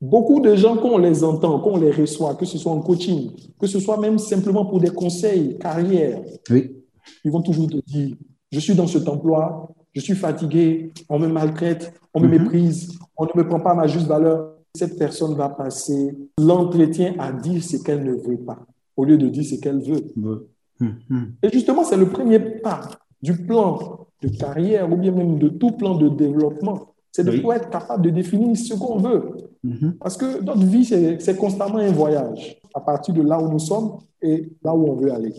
Beaucoup de gens, quand on les entend, quand on les reçoit, que ce soit en coaching, que ce soit même simplement pour des conseils, carrière, oui. ils vont toujours te dire, je suis dans cet emploi, je suis fatigué, on me maltraite, on me mhm. méprise, on ne me prend pas ma juste valeur. Cette personne va passer l'entretien à dire ce qu'elle ne veut pas, au lieu de dire ce qu'elle veut. Mhm. Et justement, c'est le premier pas du plan de carrière ou bien même de tout plan de développement. C'est de pouvoir être capable de définir ce qu'on veut. Mhm. Parce que notre vie, c'est constamment un voyage à partir de là où nous sommes et là où on veut aller.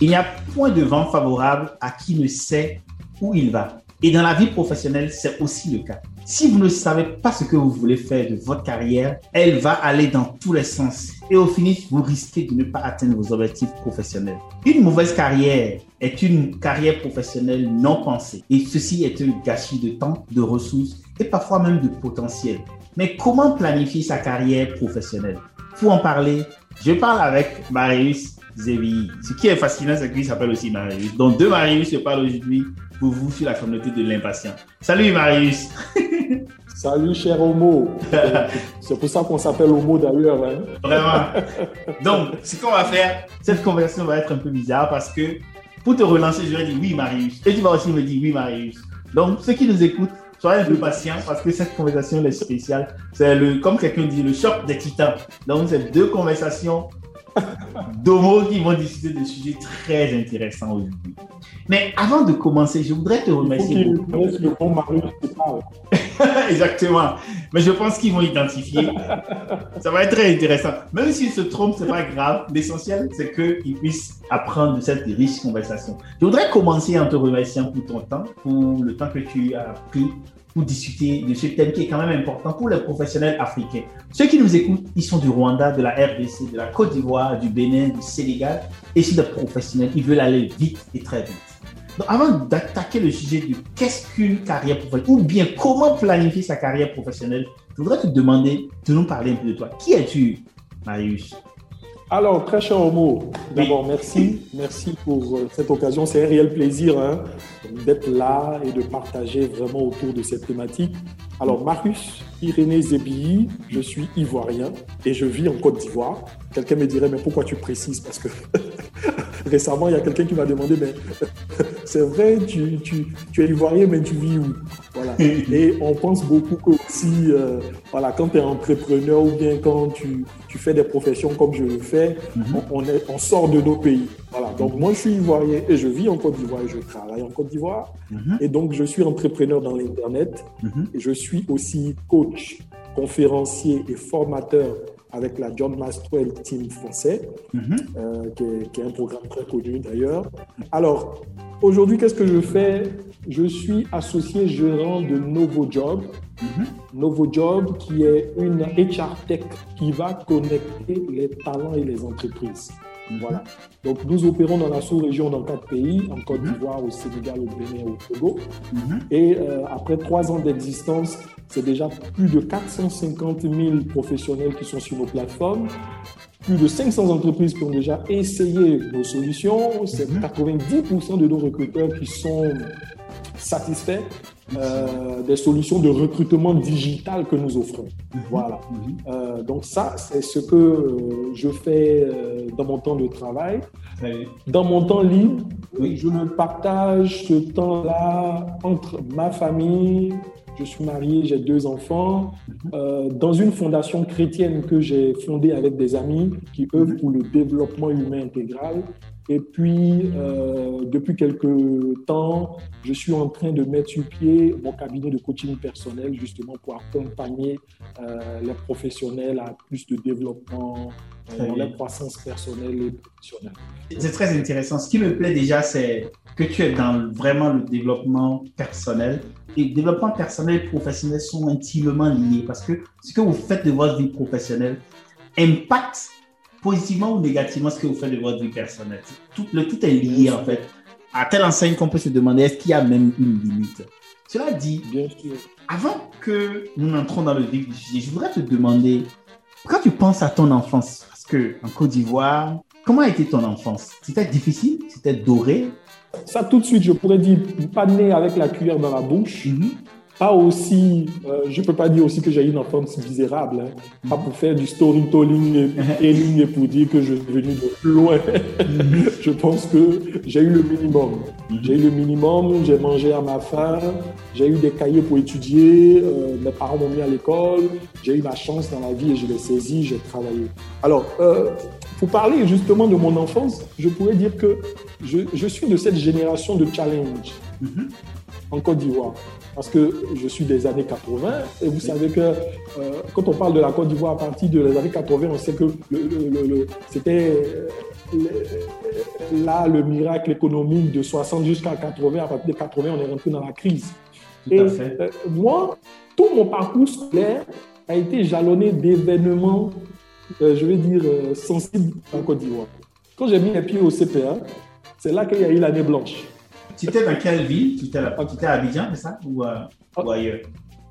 Il n'y a point de vent favorable à qui ne sait où il va. Et dans la vie professionnelle, c'est aussi le cas. Si vous ne savez pas ce que vous voulez faire de votre carrière, elle va aller dans tous les sens. Et au finish, vous risquez de ne pas atteindre vos objectifs professionnels. Une mauvaise carrière est une carrière professionnelle non pensée. Et ceci est un gâchis de temps, de ressources et parfois même de potentiel. Mais comment planifier sa carrière professionnelle? Pour en parler, je parle avec Marius Zévi. Ce qui est fascinant, c'est qu'il s'appelle aussi Marius. Donc, deux Marius se parlent aujourd'hui pour vous sur la communauté de l'impatient. Salut Marius Salut cher Homo C'est pour ça qu'on s'appelle Homo d'ailleurs. Hein. Vraiment. Donc, ce qu'on va faire, cette conversation va être un peu bizarre parce que pour te relancer, je vais dire oui Marius. Et tu vas aussi me dire oui Marius. Donc, ceux qui nous écoutent, soyez un peu patients parce que cette conversation est spéciale. C'est le, comme quelqu'un dit, le choc des titans. Donc, c'est deux conversations d'homo qui vont discuter de sujets très intéressants aujourd'hui. Mais avant de commencer, je voudrais te remercier. Il le bon mari Exactement. Mais je pense qu'ils vont identifier. Ça va être très intéressant. Même s'ils se trompent, c'est pas grave. L'essentiel, c'est qu'ils puissent apprendre de cette riche conversation. Je voudrais commencer en te remerciant pour ton temps, pour le temps que tu as pris discuter de ce thème qui est quand même important pour les professionnels africains. Ceux qui nous écoutent, ils sont du Rwanda, de la RDC, de la Côte d'Ivoire, du Bénin, du Sénégal. Et si des professionnels, ils veulent aller vite et très vite. Donc, avant d'attaquer le sujet de qu'est-ce qu'une carrière professionnelle, ou bien comment planifier sa carrière professionnelle, je voudrais te demander de nous parler un peu de toi. Qui es-tu, Marius? Alors, très cher Homo, d'abord, merci. Merci pour euh, cette occasion. C'est un réel plaisir hein, d'être là et de partager vraiment autour de cette thématique. Alors, Marius Irénée Zébi, je suis ivoirien et je vis en Côte d'Ivoire. Quelqu'un me dirait, mais pourquoi tu précises? Parce que récemment, il y a quelqu'un qui m'a demandé, mais c'est vrai, tu, tu, tu, es ivoirien, mais tu vis où? Voilà. Et on pense beaucoup que aussi, euh, voilà, quand tu es entrepreneur ou bien quand tu, tu, fais des professions comme je le fais, mhm. on, est, on sort de nos pays. Voilà. Donc, moi, je suis ivoirien et je vis en Côte d'Ivoire et je travaille en Côte d'Ivoire. Mhm. Et donc, je suis entrepreneur dans l'Internet mhm. et je suis aussi coach, conférencier et formateur avec la John Maxwell Team français, mhm. euh, qui, est, un programme très connu d'ailleurs. Alors, aujourd'hui, qu'est-ce que je fais? Je suis associé gérant de Novo Job. Mhm. Novo Job, qui est une HR Tech qui va connecter les talents et les entreprises. Mhm. Voilà. Donc, nous opérons dans la sous-région dans quatre pays, en Côte d'Ivoire, au Sénégal, au Bénin, au Togo. Et euh, après trois ans d'existence, c'est déjà plus de 450 000 professionnels qui sont sur nos plateformes, plus de 500 entreprises qui ont déjà essayé nos solutions, c'est 90% mhm. de nos recruteurs qui sont satisfaits euh, des solutions de recrutement digital que nous offrons. Mhm. Voilà. Mhm. Euh, donc ça, c'est ce que euh, je fais dans mon temps de travail. Dans mon temps libre, je me partage ce temps-là entre ma famille, je suis marié, j'ai deux enfants, euh, dans une fondation chrétienne que j'ai fondée avec des amis qui œuvrent pour le développement humain intégral. Et puis, euh, depuis quelques temps, je suis en train de mettre sur pied mon cabinet de coaching personnel, justement pour accompagner euh, les professionnels à plus de développement, dans la croissance personnelle et professionnelle. C'est très intéressant. Ce qui me plaît déjà, c'est que tu es dans vraiment le développement personnel. Et le développement personnel et professionnel sont intimement liés parce que ce que vous faites de votre vie professionnelle impacte positivement ou négativement ce que vous faites de votre vie personnelle? Tout, le tout est lié en fait. À telle enseigne qu'on peut se demander est-ce qu'il y a même une limite? Cela dit, Bien sûr. avant que nous n'entrons dans le vif du sujet, je voudrais te demander, quand tu penses à ton enfance, parce que en Côte d'Ivoire, comment a été ton enfance? C'était difficile? C'était doré? Ça, tout de suite, je pourrais dire, pas né avec la cuillère dans la bouche. Mhm. Pas aussi, euh, je peux pas dire aussi que j'ai eu une enfance misérable. hein. Pas pour faire du storytelling et, et, pour dire que je suis venu de loin. je pense que j'ai eu le minimum. J'ai eu le minimum, j'ai mangé à ma faim, j'ai eu des cahiers pour étudier, euh, mes parents m'ont mis à l'école, j'ai eu ma chance dans la vie et je l'ai saisi, j'ai travaillé. Alors, euh, pour parler justement de mon enfance, je pourrais dire que je, je suis de cette génération de challenge Mhm. en Côte d'Ivoire. Parce que je suis des années 80 et vous savez que euh, quand on parle de la Côte d'Ivoire à partir de les années 80, on sait que le- le- le- le- c'était euh, là le miracle économique de 60 jusqu'à 80. À partir de 80, on est rentré dans la crise. Tout Et à fait. euh, moi, tout mon parcours scolaire a été jalonné d'événements, euh, je vais dire, sensibles en Côte d'Ivoire. Quand j'ai mis les pieds au CPA, c'est là qu'il y a eu l'année blanche. Tu étais dans quelle ville? Tu étais, étais à Abidjan, c'est ça? Ou, euh, ou ailleurs?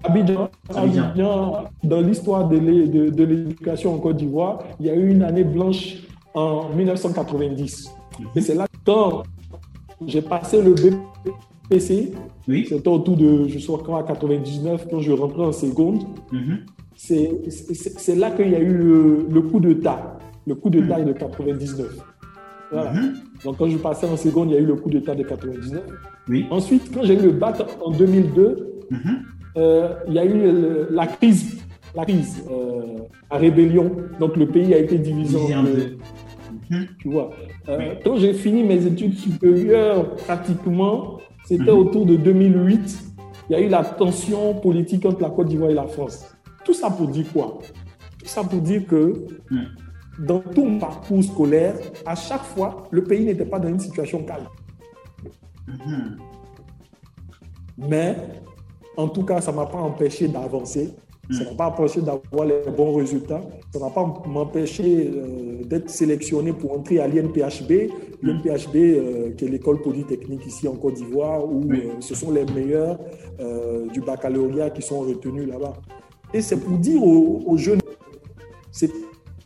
Abidjan, Abidjan. Abidjan, dans l'histoire de l'é- de- de l'éducation en Côte d'Ivoire, il y a eu une année blanche en 1990. Et c'est là que quand j'ai passé le BPC, Oui. c'était autour de, je crois, quand à 99, quand je rentrais en seconde, Mhm. c'est là qu'il y a eu le, le coup d'État, le coup d'État de 99. Voilà. Mhm. Donc quand je passais en seconde, il y a eu le coup d'État de 99. Oui. Ensuite, quand j'ai eu le bac en 2002, Mhm. euh, il y a eu le- la crise, la crise, euh, la rébellion. Donc le pays a été divisé en deux. Mhm. Tu vois. Euh, Oui. Quand j'ai fini mes études supérieures, pratiquement, c'était autour de 2008. Il y a eu la tension politique entre la Côte d'Ivoire et la France. Tout ça pour dire quoi? Tout ça pour dire que. Dans tout mon parcours scolaire, à chaque fois, le pays n'était pas dans une situation calme. Mhm. Mais en tout cas, ça ne m'a pas empêché d'avancer. Ça ne Mm. m'a pas empêché d'avoir les bons résultats. Ça ne m'a pas m'empêché euh, d'être sélectionné pour entrer à l'INPHB. L'INPHB, euh, qui est l'école polytechnique ici en Côte d'Ivoire, où euh, ce sont les meilleurs du baccalauréat qui sont retenus là-bas. Et c'est pour dire aux, aux jeunes, c'est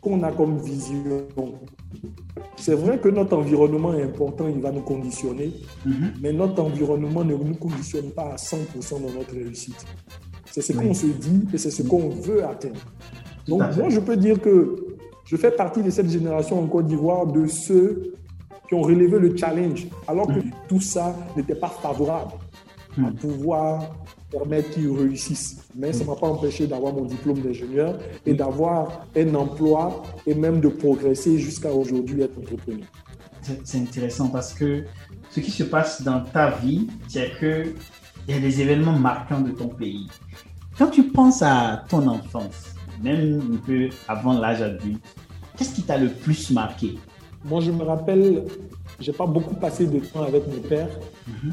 qu'on a comme vision. C'est vrai que notre environnement est important, il va nous conditionner, Mhm. mais notre environnement ne nous conditionne pas à 100% dans notre réussite. C'est ce Oui. qu'on se dit et c'est ce qu'on veut atteindre. Donc, moi, je peux dire que je fais partie de cette génération en Côte d'Ivoire de ceux qui ont relevé le challenge, alors que tout ça n'était pas favorable à Mhm. pouvoir permettre qu'ils réussissent. Mais ça ne m'a pas empêché d'avoir mon diplôme d'ingénieur et d'avoir un emploi et même de progresser jusqu'à aujourd'hui être entrepreneur. C'est intéressant parce que ce qui se passe dans ta vie, c'est que il y a des événements marquants de ton pays. Quand tu penses à ton enfance, même un peu avant l'âge adulte, qu'est-ce qui t'a le plus marqué? Moi, je me rappelle, j'ai pas beaucoup passé de temps avec mon père Mhm.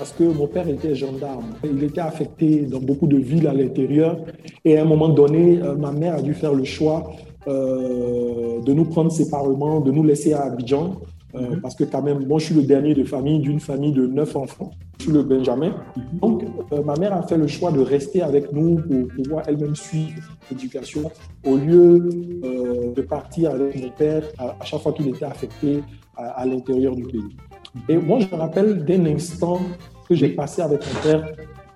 Parce que mon père était gendarme. Il était affecté dans beaucoup de villes à l'intérieur et à un moment donné, euh, ma mère a dû faire le choix euh, de nous prendre séparément, de nous laisser à Abidjan. euh, Mhm. Parce que quand même, moi je suis le dernier de famille, d'une famille de neuf enfants. Je suis le Benjamin. Mhm. Donc, euh, ma mère a fait le choix de rester avec nous pour pouvoir elle-même suivre l'éducation au lieu de partir avec mon père à, à chaque fois qu'il était affecté à, à l'intérieur du pays. Et moi, je me rappelle d'un instant que j'ai passé avec mon père.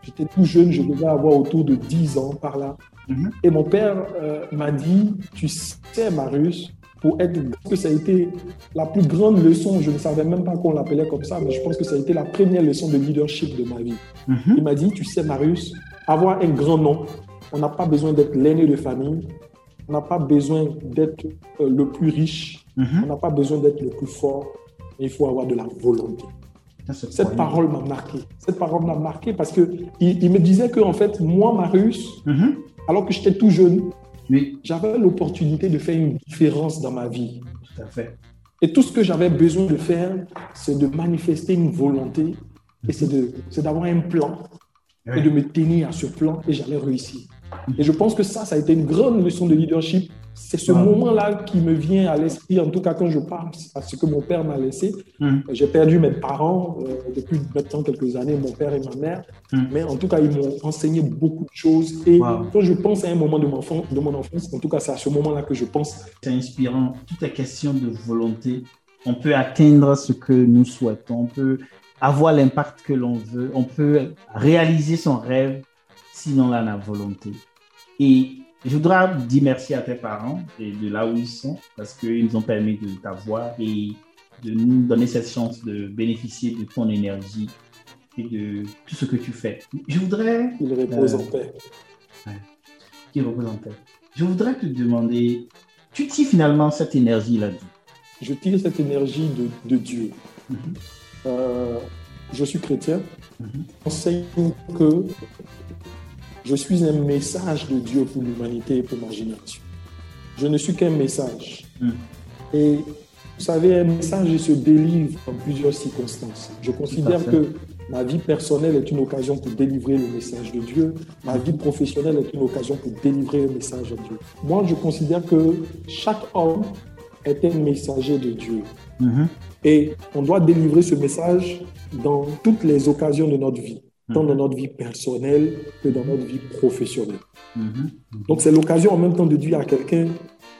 J'étais tout jeune, je devais avoir autour de 10 ans par là. Mhm. Et mon père euh, m'a dit, tu sais, Marius, pour être, parce que ça a été la plus grande leçon, je ne savais même pas qu'on l'appelait comme ça, mais je pense que ça a été la première leçon de leadership de ma vie. Mhm. Il m'a dit, tu sais, Marius, avoir un grand nom, on n'a pas besoin d'être l'aîné de famille, on n'a pas besoin d'être euh, le plus riche, on Mhm. n'a pas besoin d'être le plus fort, mais il faut avoir de la volonté. Cette parole m'a marqué. Cette parole m'a marqué parce que il, il me disait que en fait, moi, Marius, Mhm. alors que j'étais tout jeune, Oui, j'avais l'opportunité de faire une différence dans ma vie. tout à fait. Et tout ce que j'avais besoin de faire, c'est de manifester une volonté et c'est d'avoir un plan et de me tenir à ce plan et j'allais réussir. Et je pense que ça, ça a été une grande leçon de leadership. C'est ce moment-là qui me vient à l'esprit, en tout cas quand je pense à ce que mon père m'a laissé. Mm. J'ai perdu mes parents euh, depuis maintenant quelques années, mon père et ma mère. Mm. Mais en tout cas, ils m'ont enseigné beaucoup de choses. Et Wow. quand je pense à un moment de mon, enfant- de mon enfance, en tout cas, c'est à ce moment-là que je pense. C'est inspirant. Tout est question de volonté. On peut atteindre ce que nous souhaitons. On peut avoir l'impact que l'on veut. On peut réaliser son rêve sinon là, la volonté. Et je voudrais dire merci à tes parents et de là où ils sont parce qu'ils nous ont permis de t'avoir et de nous donner cette chance de bénéficier de ton énergie et de tout ce que tu fais. Je voudrais Il repose Euh, en paix. Je voudrais te demander, tu tires finalement cette énergie-là d'où? Je tire cette énergie de, de Dieu. Mhm. Euh, je suis chrétien. Mhm. J'enseigne que je suis un message de Dieu pour l'humanité et pour ma génération. Je ne suis qu'un message. Mhm. Et vous savez, un message il se délivre en plusieurs circonstances. Je considère que ma vie personnelle est une occasion pour délivrer le message de Dieu. Ma vie professionnelle est une occasion pour délivrer le message de Dieu. Moi, je considère que chaque homme est un messager de Dieu. Mhm. Et on doit délivrer ce message dans toutes les occasions de notre vie, tant dans notre vie personnelle que dans notre vie professionnelle. Mhm. Donc c'est l'occasion en même temps de dire à quelqu'un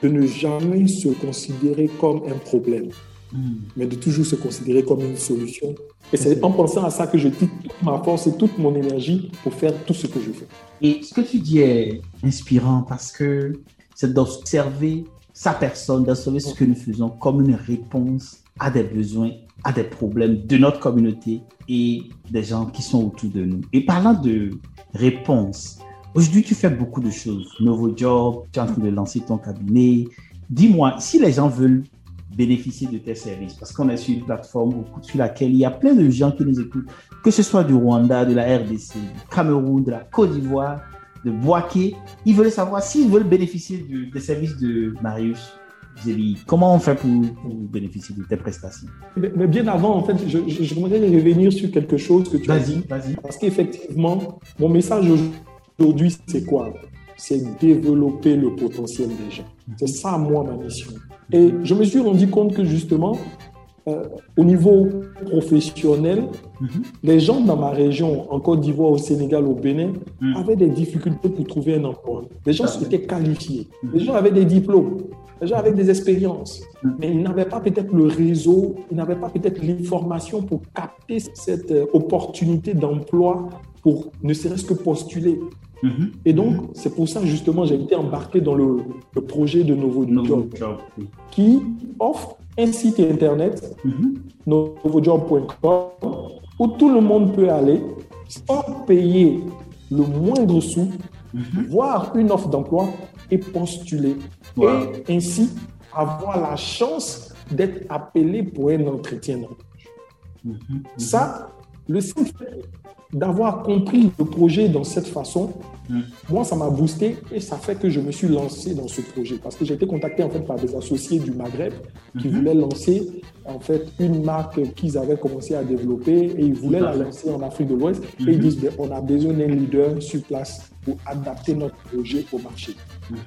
de ne jamais se considérer comme un problème, Mhm. mais de toujours se considérer comme une solution. Et c'est en pensant à ça que je tire toute ma force et toute mon énergie pour faire tout ce que je fais. Et ce que tu dis est inspirant parce que c'est d'observer sa personne, d'observer ce que nous faisons comme une réponse à des besoins, à des problèmes de notre communauté et des gens qui sont autour de nous. Et parlant de réponse, aujourd'hui tu fais beaucoup de choses. Nouveau job, tu es en train de lancer ton cabinet. Dis-moi, si les gens veulent bénéficier de tes services, parce qu'on est sur une plateforme sur laquelle il y a plein de gens qui nous écoutent, que ce soit du Rwanda, de la RDC, du Cameroun, de la Côte d'Ivoire, de Boaké, ils veulent savoir s'ils veulent bénéficier des services de Marius. Comment on fait pour, pour bénéficier de tes prestations Mais, mais bien avant, en fait, je, je, je voudrais revenir sur quelque chose que tu as dit. vas-y. Parce qu'effectivement, mon message aujourd'hui, c'est quoi C'est développer le potentiel des gens. C'est ça, moi, ma mission. Et je me suis rendu compte que justement, euh, au niveau professionnel, Mhm. les gens dans ma région, en Côte d'Ivoire, au Sénégal, au Bénin, Mhm. avaient des difficultés pour trouver un emploi. Les gens Ah étaient qualifiés. Mhm. Les gens avaient des diplômes. Les gens avaient des expériences. Mais ils n'avaient pas peut-être le réseau, ils n'avaient pas peut-être l'information pour capter cette euh, opportunité d'emploi pour ne serait-ce que postuler. Mhm. Et donc, c'est pour ça justement j'ai été embarqué dans le, le projet de Novo Job job. oui. qui offre un site internet Mhm. novojob.com où tout le monde peut aller sans payer le moindre sou, Mhm. voir une offre d'emploi et postuler. Wow. Et ainsi avoir la chance d'être appelé pour un entretien d'embauche. Mhm. Ça, le simple fait d'avoir compris le projet dans cette façon, Mhm. moi, ça m'a boosté et ça fait que je me suis lancé dans ce projet parce que j'ai été contacté en fait par des associés du Maghreb qui Mhm. voulaient lancer en fait une marque qu'ils avaient commencé à développer et ils voulaient la lancer en Afrique de l'Ouest et ils Mhm. disent ben, on a besoin d'un leader sur place pour adapter notre projet au marché. Mhm.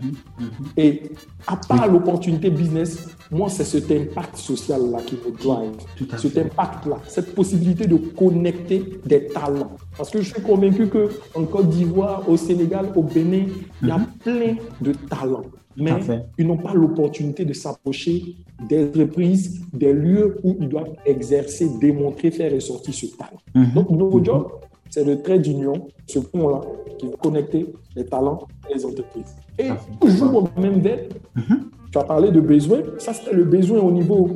Mhm. Et à part l'opportunité business, moi, c'est cet impact social-là qui me drive. Tout à Cet impact-là, cette possibilité de connecter des talents. Parce que je suis convaincu qu'en Côte d'Ivoire, au Sénégal, au Bénin, il y a Mhm. plein de talents. Mais ils n'ont pas l'opportunité de s'approcher des entreprises, des lieux où ils doivent exercer, démontrer, faire ressortir ce talent. Mhm. Donc, Nouveau Job, c'est le trait d'union, ce pont-là, qui va connecter les talents et les entreprises. Et Parfait. toujours au même veine, Mhm. tu as parlé de besoin. Ça, c'était le besoin au niveau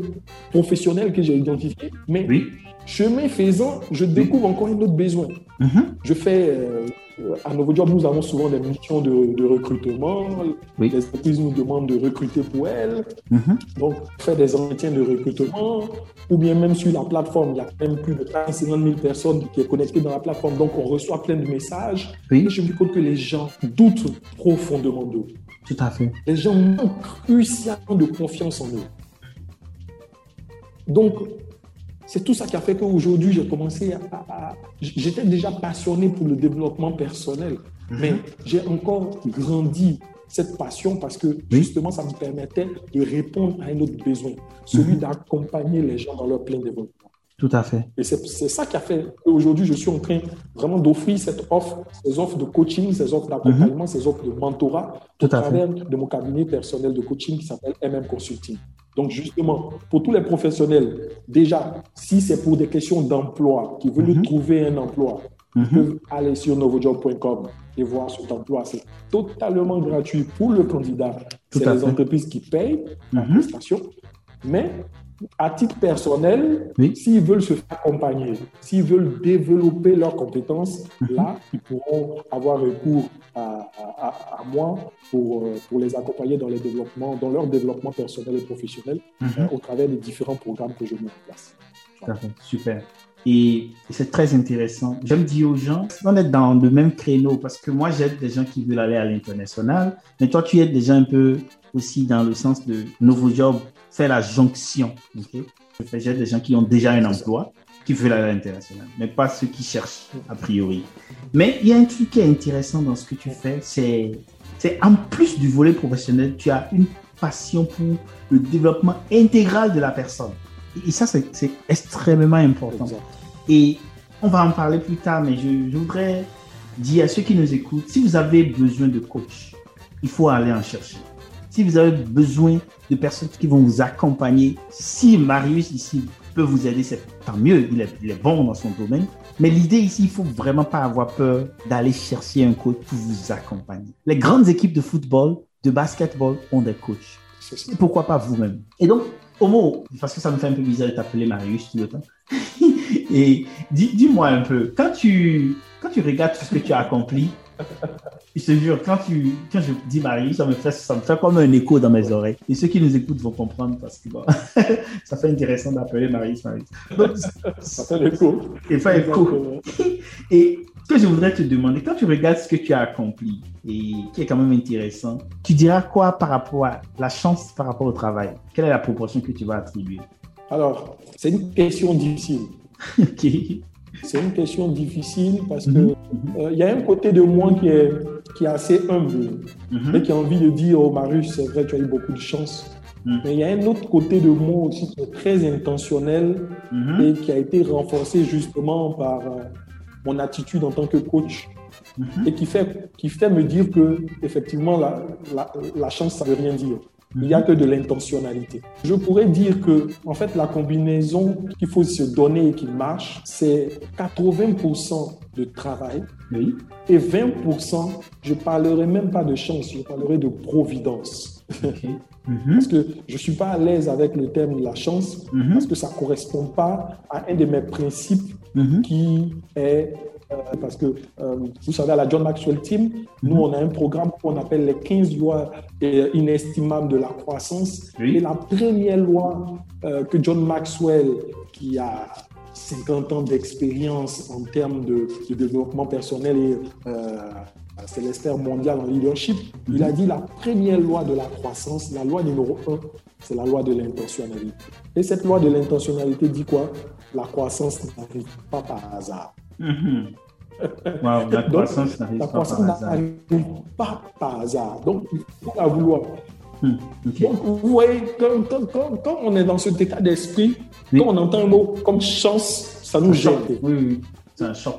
professionnel que j'ai identifié. Mais Oui. chemin faisant, je découvre encore un autre besoin. Mhm. Je fais, euh, à Nouveau Job, nous avons souvent des missions de, de recrutement. Oui. Les entreprises nous demandent de recruter pour elles. Mhm. Donc, on fait des entretiens de recrutement, ou bien même sur la plateforme, il y a même plus de 50 000 personnes qui sont connectées dans la plateforme. Donc, on reçoit plein de messages. Oui. Et je me compte que les gens doutent profondément d'eux. Tout à fait. Les gens manquent crucialement de confiance en eux. Donc, c'est tout ça qui a fait qu'aujourd'hui, j'ai commencé à... à- J'étais déjà passionné pour le développement personnel. Mhm. Mais j'ai encore grandi cette passion parce que justement, ça me permettait de répondre à un autre besoin, celui mhm. d'accompagner les gens dans leur plein développement. Tout à fait. Et c'est ça qui a fait qu'aujourd'hui, je suis en train vraiment d'offrir cette offre, ces offres de coaching, ces offres d'accompagnement, mhm. ces offres de mentorat Tout à travers de mon cabinet personnel de coaching qui s'appelle MM Consulting. Donc, justement, pour tous les professionnels, déjà, si c'est pour des questions d'emploi, qui veulent mhm. trouver un emploi, ils peuvent aller sur novojob.com et voir cet emploi. C'est totalement gratuit pour le candidat. C'est les entreprises qui payent la mhm. prestation. Mais à titre personnel, s'ils veulent se faire accompagner, s'ils veulent développer leurs compétences, mhm. là, ils pourront avoir recours à, moi pour, euh, pour les accompagner dans, les développements, dans leur développement personnel et professionnel mhm. euh, au travers des différents programmes que je mets en place. Super. Et c'est très intéressant. J'aime dire aux gens, on est dans le même créneau parce que moi, j'aide des gens qui veulent aller à l'international, mais toi, tu aides des gens un peu aussi dans le sens de nouveau job, faire la jonction. Okay? J'aide des gens qui ont déjà un emploi, qui veulent aller à l'international, mais pas ceux qui cherchent a priori. Mais il y a un truc qui est intéressant dans ce que tu fais, c'est, c'est en plus du volet professionnel, tu as une passion pour le développement intégral de la personne. Et ça, c'est extrêmement important. Et on va en parler plus tard, mais je, voudrais dire à ceux qui nous écoutent, si vous avez besoin de coach, il faut aller en chercher. Si vous avez besoin de personnes qui vont vous accompagner, si Marius ici peut vous aider, c'est tant mieux, il est, bon dans son domaine. Mais l'idée ici, il faut vraiment pas avoir peur d'aller chercher un coach pour vous accompagner. Les grandes équipes de football, de basketball ont des coachs. Pourquoi pas vous-même? Et donc, Homo, parce que ça me fait un peu bizarre de t'appeler Marius tout le temps. Et dis-moi un peu, quand tu, quand tu regardes tout ce que tu as accompli, je te jure, quand, tu, quand je dis Marius, ça me, fait, ça me fait comme un écho dans mes oreilles. Et ceux qui nous écoutent vont comprendre parce que ça fait intéressant d'appeler Marius Marius. ça fait écho. Et fait écho. Et ce que je voudrais te demander, quand tu regardes ce que tu as accompli et qui est quand même intéressant, tu diras quoi par rapport à la chance par rapport au travail? Quelle est la proportion que tu vas attribuer? Alors, c'est une question difficile. C'est une question difficile parce mhm. euh, il y a un côté de moi qui est, qui est assez humble mhm. et qui a envie de dire Oh, Marius, c'est vrai, tu as eu beaucoup de chance. Mhm. Mais il y a un autre côté de moi aussi qui est très intentionnel et qui a été renforcé justement par euh, mon attitude en tant que coach. Et qui fait, qui fait me dire que, effectivement, la, la, la chance, ça ne veut rien dire. Il n'y a que de l'intentionnalité. Je pourrais dire que, en fait, la combinaison qu'il faut se donner et qui marche, c'est 80% de travail et 20%, je parlerai même pas de chance, je parlerai de providence. Mhm. Parce que je ne suis pas à l'aise avec le terme de la chance, mhm. parce que ça ne correspond pas à un de mes principes mhm. qui est parce que euh, vous savez, à la John Maxwell Team, nous, on a un programme qu'on appelle les 15 lois euh, inestimables de la croissance. Et la première loi que John Maxwell, qui a 50 ans d'expérience en termes de, développement personnel et c'est l'expert mondial en leadership, il a dit la première loi de la croissance, la loi numéro 1, c'est la loi de l'intentionnalité. Et cette loi de l'intentionnalité dit quoi? La croissance n'arrive pas par hasard. La croissance n'arrive pas, par hasard. Donc, il faut la vouloir. Hmm, Donc, vous voyez, quand, on est dans cet état d'esprit, quand on entend un mot comme chance, ça nous gêne. Oui, oui. C'est un choc.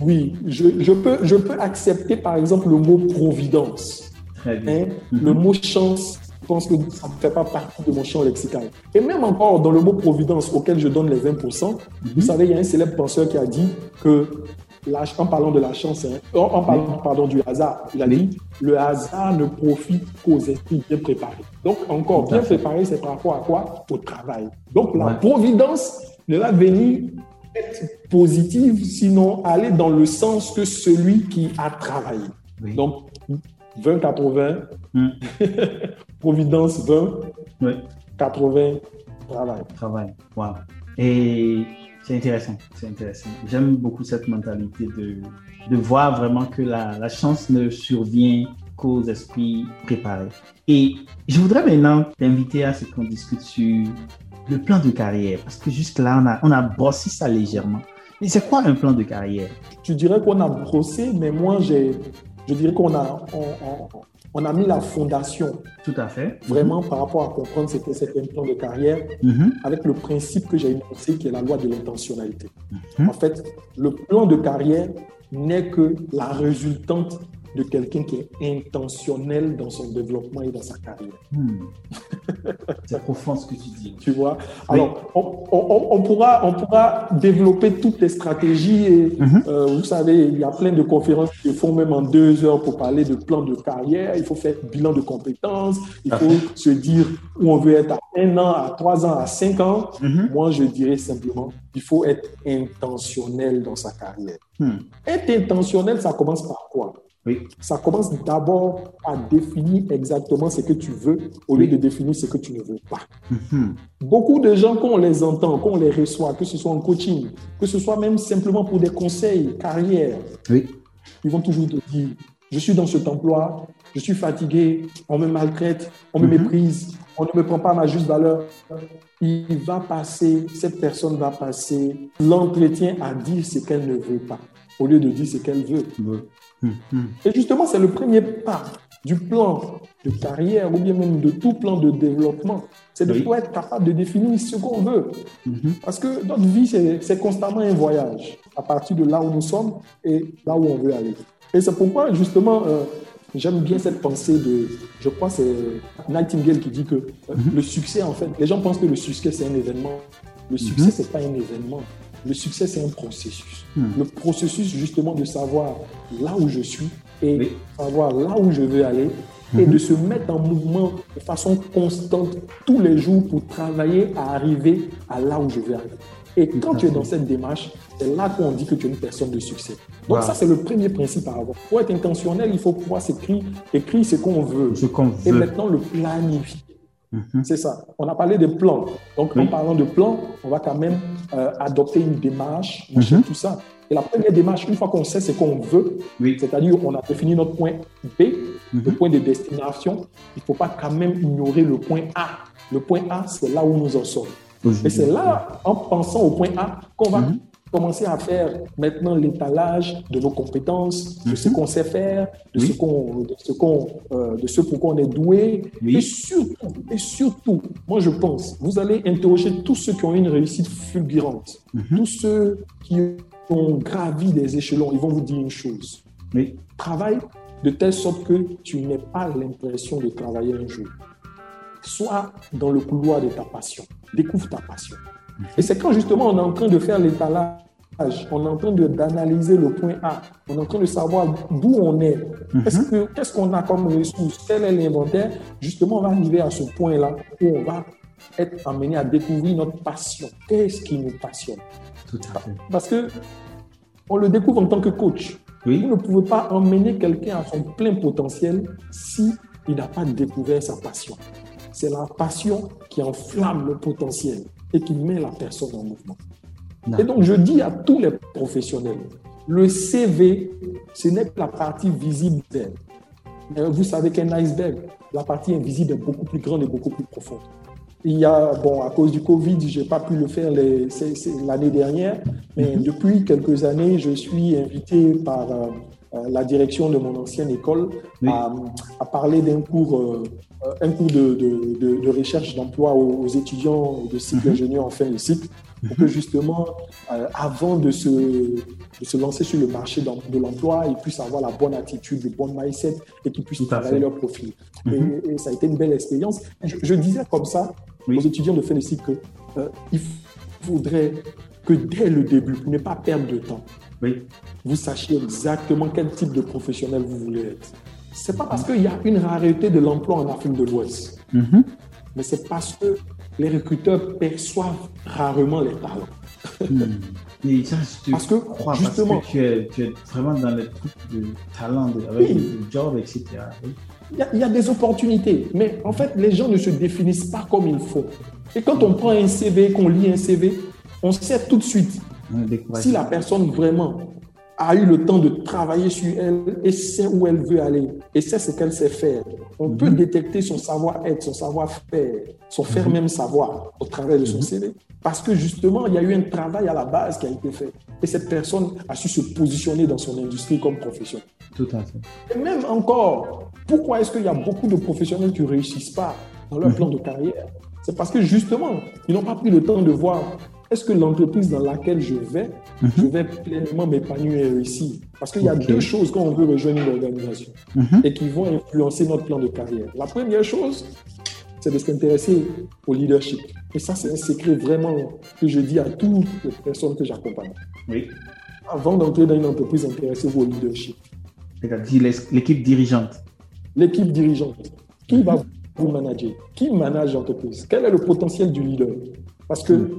Oui, je, je, peux, je peux accepter par exemple le mot providence. Hein? Le mhm. mot chance, je pense que ça ne fait pas partie de mon champ lexical. Et même encore dans le mot providence auquel je donne les 20%, vous mhm. savez, il y a un célèbre penseur qui a dit que, en parlant de la chance, hein, en, parlant pardon, du hasard, il a dit le hasard ne profite qu'aux esprits bien préparés. Donc, encore bien préparé, c'est par rapport à quoi? Au travail. Donc, la providence ne va venir être positive, sinon aller dans le sens que celui qui a travaillé. Donc, 20-80, hmm. Providence 20, 80, travail. Travail, wow. Et c'est intéressant, c'est intéressant. J'aime beaucoup cette mentalité de, de voir vraiment que la, la chance ne survient qu'aux esprits préparés. Et je voudrais maintenant t'inviter à ce qu'on discute sur le plan de carrière, parce que jusque là, on a, on a bossé ça légèrement. Mais c'est quoi un plan de carrière? Je dirais qu'on a brossé, mais moi, je dirais qu'on a, a mis la fondation. Tout à fait. Vraiment par rapport à comprendre ce que c'est un plan de carrière, mhm. avec le principe que j'ai énoncé, qui est la loi de l'intentionnalité. Mhm. En fait, le plan de carrière n'est que la résultante de quelqu'un qui est intentionnel dans son développement et dans sa carrière. Hmm. C'est profond ce que tu dis. Tu vois? Alors, on, pourra, on pourra développer toutes les stratégies et mhm. euh, vous savez, il y a plein de conférences qui font même en deux heures pour parler de plan de carrière. Il faut faire bilan de compétences. Il faut se dire où on veut être à un an, à trois ans, à cinq ans. Mhm. Moi, je dirais simplement, il faut être intentionnel dans sa carrière. Hmm. Être intentionnel, ça commence par quoi? Ça commence d'abord à définir exactement ce que tu veux au lieu de définir ce que tu ne veux pas. Mhm. Beaucoup de gens, quand on les entend, quand on les reçoit, que ce soit en coaching, que ce soit même simplement pour des conseils, carrière, ils vont toujours te dire, je suis dans cet emploi, je suis fatigué, on me maltraite, on me mhm. méprise, on ne me prend pas ma juste valeur. Il va passer, cette personne va passer l'entretien à dire ce qu'elle ne veut pas, au lieu de dire ce qu'elle veut. Et justement, c'est le premier pas du plan de carrière ou bien même de tout plan de développement. C'est de pouvoir être capable de définir ce qu'on veut. Mhm. Parce que notre vie, c'est constamment un voyage à partir de là où nous sommes et là où on veut aller. Et c'est pourquoi, justement, euh, j'aime bien cette pensée de, je crois c'est Nightingale qui dit que euh, mhm. le succès, en fait, les gens pensent que le succès, c'est un événement. Le succès, mhm. c'est pas un événement. Le succès, c'est un processus. Hmm. Le processus, justement, de savoir là où je suis et savoir là où je veux aller et hmm. de se mettre en mouvement de façon constante tous les jours pour travailler à arriver à là où je veux aller. Et quand tu es dans cette démarche, c'est là qu'on dit que tu es une personne de succès. Donc ça, c'est le premier principe à avoir. Pour être intentionnel, il faut pouvoir s'écrire, écrire ce qu'on veut. Ce qu'on veut. Et maintenant, le planifier. Mhm. C'est ça. On a parlé de plans. Donc, en parlant de plans, on va quand même euh, adopter une démarche, mhm. tout ça. Et la première démarche, une fois qu'on sait ce qu'on veut, c'est-à-dire on a défini notre point B, le mhm. point de destination, il ne faut pas quand même ignorer le point A. Le point A, c'est là où nous en sommes. Et c'est là, en pensant au point A, qu'on va commencer à faire maintenant l'étalage de nos compétences, de ce mhm. qu'on sait faire, de ce qu'on, de ce qu'on, euh, de ce pour quoi on est doué, et surtout, et surtout, moi je pense, vous allez interroger tous ceux qui ont une réussite fulgurante, mhm. tous ceux qui ont gravi des échelons, ils vont vous dire une chose. Mais travaille de telle sorte que tu n'aies pas l'impression de travailler un jour. Sois dans le couloir de ta passion. Découvre ta passion. Et c'est quand justement on est en train de faire l'étalage, on est en train d'analyser le point A, on est en train de savoir d'où on est, mhm. qu'est-ce qu'on a comme ressources, quel est l'inventaire, justement on va arriver à ce point-là où on va être amené à découvrir notre passion. Qu'est-ce qui nous passionne? Tout à fait. Parce que on le découvre en tant que coach. Oui. Vous ne pouvez pas emmener quelqu'un à son plein potentiel si il n'a pas découvert sa passion. C'est la passion qui enflamme le potentiel et qui met la personne en mouvement. Et donc, je dis à tous les professionnels, le CV, ce n'est que la partie visible Vous savez qu'un iceberg, la partie invisible est beaucoup plus grande et beaucoup plus profonde. Il y a, bon, à cause du Covid, je n'ai pas pu le faire l'année dernière, mais mhm. depuis quelques années, je suis invité par euh, la direction de mon ancienne école à, parler d'un cours, euh, un cours de, de, recherche d'emploi aux, étudiants de cycle mhm. ingénieur en fin de cycle pour que justement, euh, avant de se, de se lancer sur le marché de l'emploi, ils puissent avoir la bonne attitude, le bon mindset et qu'ils puissent travailler leur profil. Mhm. et, ça a été une belle expérience. Je, disais comme ça aux étudiants de fin de cycle qu'il euh, faudrait que dès le début, pour ne pas perdre de temps, vous sachiez exactement quel type de professionnel vous voulez être. C'est pas parce qu'il y a une rareté de l'emploi en Afrique de l'Ouest, mhm. mais c'est parce que les recruteurs perçoivent rarement les talents. Hmm. ça, je parce que, crois, justement, parce que tu, es, vraiment dans les trucs de talent, avec le job, etc. Il y, a, des opportunités, mais en fait, les gens ne se définissent pas comme il faut. Et quand on prend un CV, qu'on lit un CV, on sait tout de suite si la personne vraiment a eu le temps de travailler sur elle et sait où elle veut aller et sait ce qu'elle sait faire. On peut détecter son savoir-être, son savoir-faire, son faire même savoir au travers de son CV. Parce que justement, il y a eu un travail à la base qui a été fait. Et cette personne a su se positionner dans son industrie comme professionnel. Tout à fait. Et même encore, pourquoi est-ce qu'il y a beaucoup de professionnels qui ne réussissent pas dans leur plan de carrière? C'est parce que justement, ils n'ont pas pris le temps de voir est-ce que l'entreprise dans laquelle je vais, je vais pleinement m'épanouir et réussir? Parce qu'il y a deux choses quand on veut rejoindre une organisation et qui vont influencer notre plan de carrière. La première chose, c'est de s'intéresser au leadership. Et ça, c'est un secret vraiment que je dis à toutes les personnes que j'accompagne. Oui. Avant d'entrer dans une entreprise, intéressez-vous au leadership. C'est-à-dire l'équipe dirigeante. L'équipe dirigeante. Qui va vous manager? Qui manage l'entreprise? Quel est le potentiel du leader? Parce que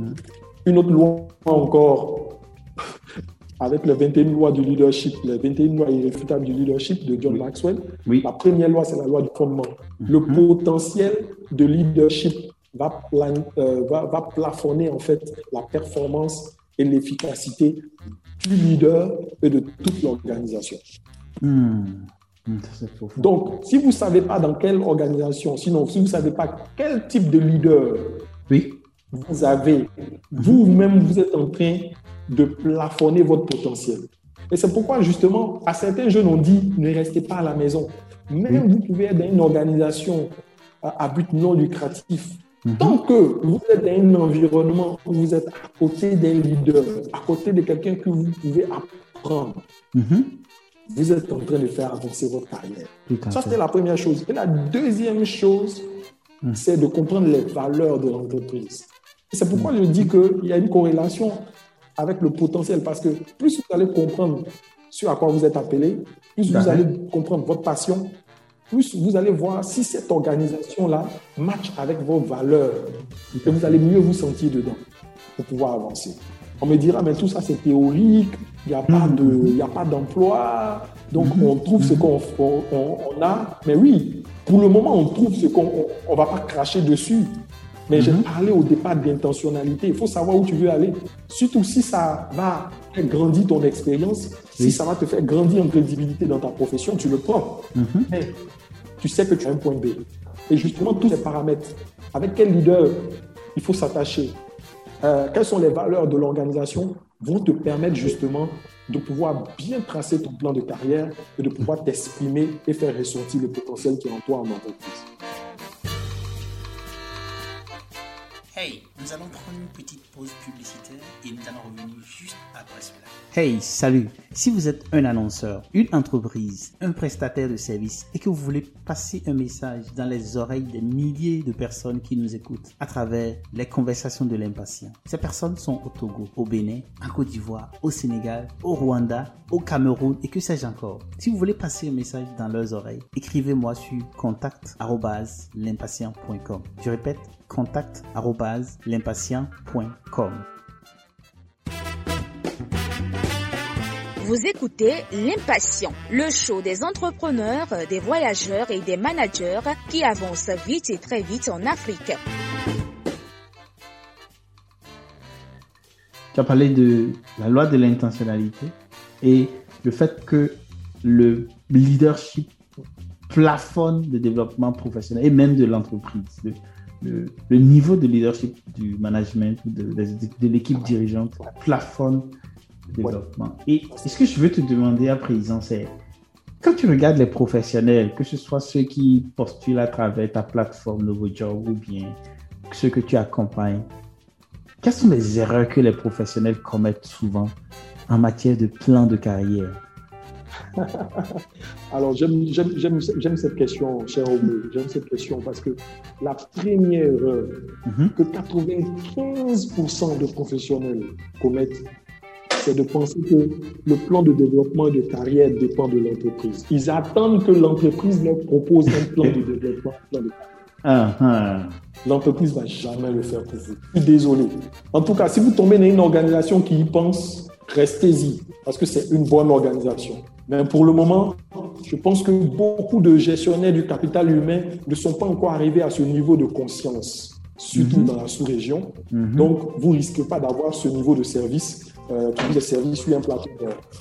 une autre loi encore, avec les 21 lois du leadership, les 21 lois irréfutables du leadership de John Maxwell. Oui. La première loi, c'est la loi du fondement. Le potentiel de leadership va, euh, va, va, plafonner en fait la performance et l'efficacité du leader et de toute l'organisation. Donc, si vous ne savez pas dans quelle organisation, sinon, si vous ne savez pas quel type de leader oui vous avez, vous-même, vous êtes en train de plafonner votre potentiel. Et c'est pourquoi, justement, à certains jeunes, on dit ne restez pas à la maison. Même vous pouvez être dans une organisation à but non lucratif. Tant que vous êtes dans un environnement où vous êtes à côté d'un leader, à côté de quelqu'un que vous pouvez apprendre, vous êtes en train de faire avancer votre carrière. Ça, c'était la première chose. Et la deuxième chose, c'est de comprendre les valeurs de l'entreprise. C'est pourquoi je dis qu'il y a une corrélation avec le potentiel, parce que plus vous allez comprendre sur à quoi vous êtes appelé, plus vous allez comprendre votre passion, plus vous allez voir si cette organisation-là match avec vos valeurs, et vous allez mieux vous sentir dedans pour pouvoir avancer. On me dira, mais tout ça c'est théorique, il n'y a pas de, a pas d'emploi, donc on trouve ce qu'on on, a. Mais oui, pour le moment, on trouve ce qu'on ne va pas cracher dessus. Mais j'ai parlé au départ d'intentionnalité. Il faut savoir où tu veux aller. Surtout si ça va faire grandir ton expérience, si ça va te faire grandir en crédibilité dans ta profession, tu le prends. Mais tu sais que tu as un point B. Et justement, tous ces paramètres, avec quel leader il faut s'attacher, euh, quelles sont les valeurs de l'organisation, vont te permettre justement de pouvoir bien tracer ton plan de carrière et de pouvoir t'exprimer et faire ressortir le potentiel qui est en toi en entreprise. Hey, nous allons prendre une petite pause publicitaire et nous allons revenir juste après cela. Hey, salut Si vous êtes un annonceur, une entreprise, un prestataire de services et que vous voulez passer un message dans les oreilles des milliers de personnes qui nous écoutent à travers les conversations de l'impatient, ces personnes sont au Togo, au Bénin, en Côte d'Ivoire, au Sénégal, au Rwanda, au Cameroun et que sais-je encore. Si vous voulez passer un message dans leurs oreilles, écrivez-moi sur contact@l'impatient.com. Je répète, contact@l'impatient.com. Vous écoutez L'Impatient, le show des entrepreneurs, des voyageurs et des managers qui avancent vite et très vite en Afrique. Tu as parlé de la loi de l'intentionnalité et le fait que le leadership plafonne le développement professionnel et même de l'entreprise. Le, niveau de leadership du management, de, de l'équipe dirigeante plafonne développement. Et ce que je veux te demander à présent, c'est quand tu regardes les professionnels, que ce soit ceux qui postulent à travers ta plateforme NovoJob ou bien ceux que tu accompagnes, quelles sont les erreurs que les professionnels commettent souvent en matière de plan de carrière? Alors, j'aime cette question, cher Obo. J'aime cette question parce que la première erreur mm-hmm. que 95% de professionnels commettent, c'est de penser que le plan de développement de carrière dépend de l'entreprise. Ils attendent que l'entreprise leur propose un plan de développement. Plan de ah, ah. L'entreprise ne va jamais le faire pour vous. Je suis désolé. En tout cas, si vous tombez dans une organisation qui y pense, restez-y, parce que c'est une bonne organisation. Mais pour le moment, je pense que beaucoup de gestionnaires du capital humain ne sont pas encore arrivés à ce niveau de conscience, surtout mhm. dans la sous-région. Mhm. Donc, vous risquez pas d'avoir ce niveau de service euh, qui vous est servi sur un plateau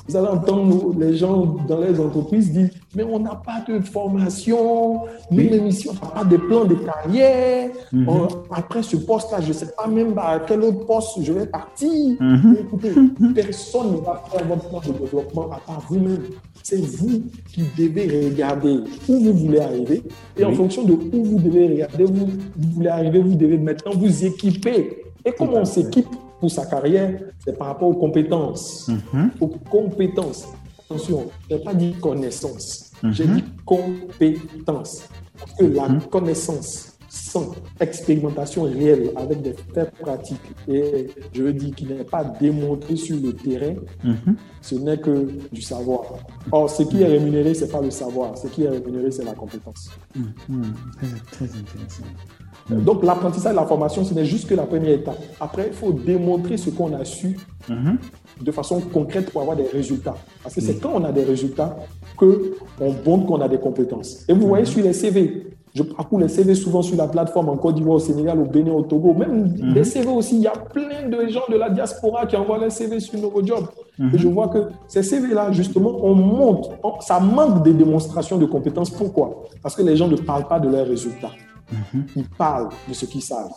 Vous allez entendre les gens dans les entreprises dire Mais on n'a pas de formation, nous, oui. l'émission, on n'a pas de plan de carrière. Mhm. après ce poste-là, je ne sais pas même à quel autre poste je vais partir. Mhm. Écoutez, personne ne va faire votre plan de développement à part vous-même. C'est vous qui devez regarder où vous voulez arriver. Et en fonction de où vous devez regarder, vous voulez arriver, vous devez maintenant vous équiper. Et comment on s'équipe pour sa carrière, c'est par rapport aux compétences. Mhm. Aux compétences. Attention, je n'ai pas dit connaissance, Mhm. j'ai dit compétence. Parce que la Mhm. connaissance sans expérimentation réelle avec des faits pratiques et je veux dire qui n'est pas démontré sur le terrain, ce n'est que du savoir. Or, ce qui est rémunéré, ce n'est pas le savoir. Ce qui est rémunéré, c'est la compétence. Mhm. Très, très intéressant. Mhm. Donc, l'apprentissage et la formation, ce n'est juste que la première étape. Après, il faut démontrer ce qu'on a su Mhm. de façon concrète pour avoir des résultats. Parce que c'est quand on a des résultats qu'on montre qu'on a des compétences. Et vous voyez sur les CV, je parcours les CV souvent sur la plateforme en Côte d'Ivoire, au Sénégal, au Bénin, au Togo, même Mhm. des CV aussi. Il y a plein de gens de la diaspora qui envoient les CV sur Novojob. Mhm. Et je vois que ces CV-là, justement, on montre, on- ça manque de démonstration de compétences. Pourquoi? Parce que les gens ne parlent pas de leurs résultats. Mhm. Ils parlent de ce qu'ils savent.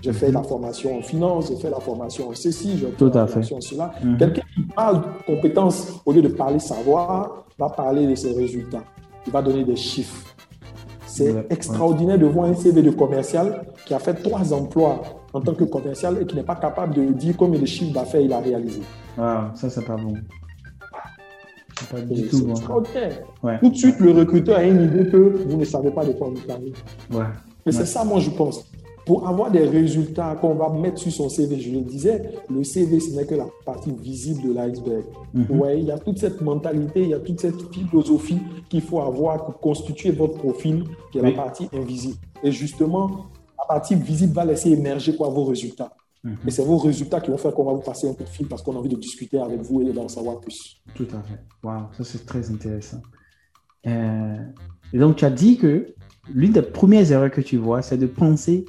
J'ai fait la formation en finance, j'ai fait la formation en ceci, j'ai fait Tout la formation en cela. Mhm. Quelqu'un qui parle de compétences, au lieu de parler savoir, va parler de ses résultats. Il va donner des chiffres. C'est Ouais, extraordinaire de voir un CV de commercial qui a fait trois emplois en tant que commercial et qui n'est pas capable de dire combien de chiffres d'affaires il a réalisé. Wow, ça, c'est pas bon. C'est pas du C'est tout bon. extraordinaire. Ouais. Tout de suite, le recruteur a une idée que vous ne savez pas de quoi vous parlez. Ouais. Mais Ouais. c'est ça, moi, je pense. Pour avoir des résultats qu'on va mettre sur son CV, je le disais, le CV, ce n'est que la partie visible de l'iceberg. Mhm. Ouais, il y a toute cette mentalité, il y a toute cette philosophie qu'il faut avoir pour constituer votre profil, qui est Oui. la partie invisible. Et justement, la partie visible va laisser émerger quoi, vos résultats. Mhm. Et c'est vos résultats qui vont faire qu'on va vous passer un coup de fil parce qu'on a envie de discuter avec vous et d'en savoir plus. Tout à fait. Wow, ça c'est très intéressant. Euh, et donc, tu as dit que l'une des premières erreurs que tu vois, c'est de penser